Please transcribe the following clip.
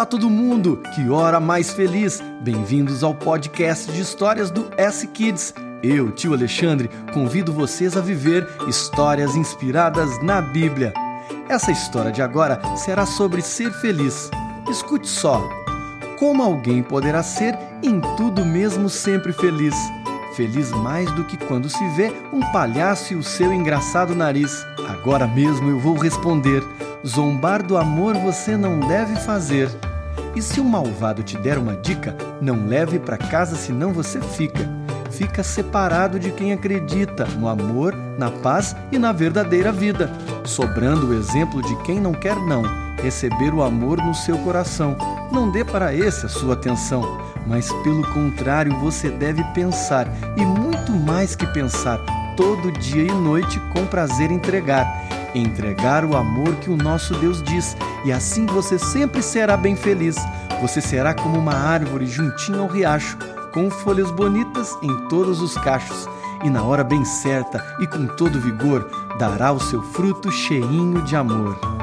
Olá todo mundo, que hora mais feliz! Bem-vindos ao podcast de histórias do S Kids. Eu, tio Alexandre, convido vocês a viver histórias inspiradas na Bíblia. Essa história de agora será sobre ser feliz. Escute só. Como alguém poderá ser em tudo mesmo sempre feliz? Feliz mais do que quando se vê um palhaço e o seu engraçado nariz. Agora mesmo eu vou responder. Zombar do amor você não deve fazer. E se um malvado te der uma dica, não leve para casa senão você fica. Fica separado de quem acredita no amor, na paz e na verdadeira vida, sobrando o exemplo de quem não quer não receber o amor no seu coração. Não dê para esse a sua atenção, mas pelo contrário, você deve pensar e muito mais que pensar, todo dia e noite com prazer entregar entregar o amor que o nosso Deus diz, e assim você sempre será bem feliz. Você será como uma árvore juntinho ao riacho, com folhas bonitas em todos os cachos, e na hora bem certa e com todo vigor dará o seu fruto cheinho de amor.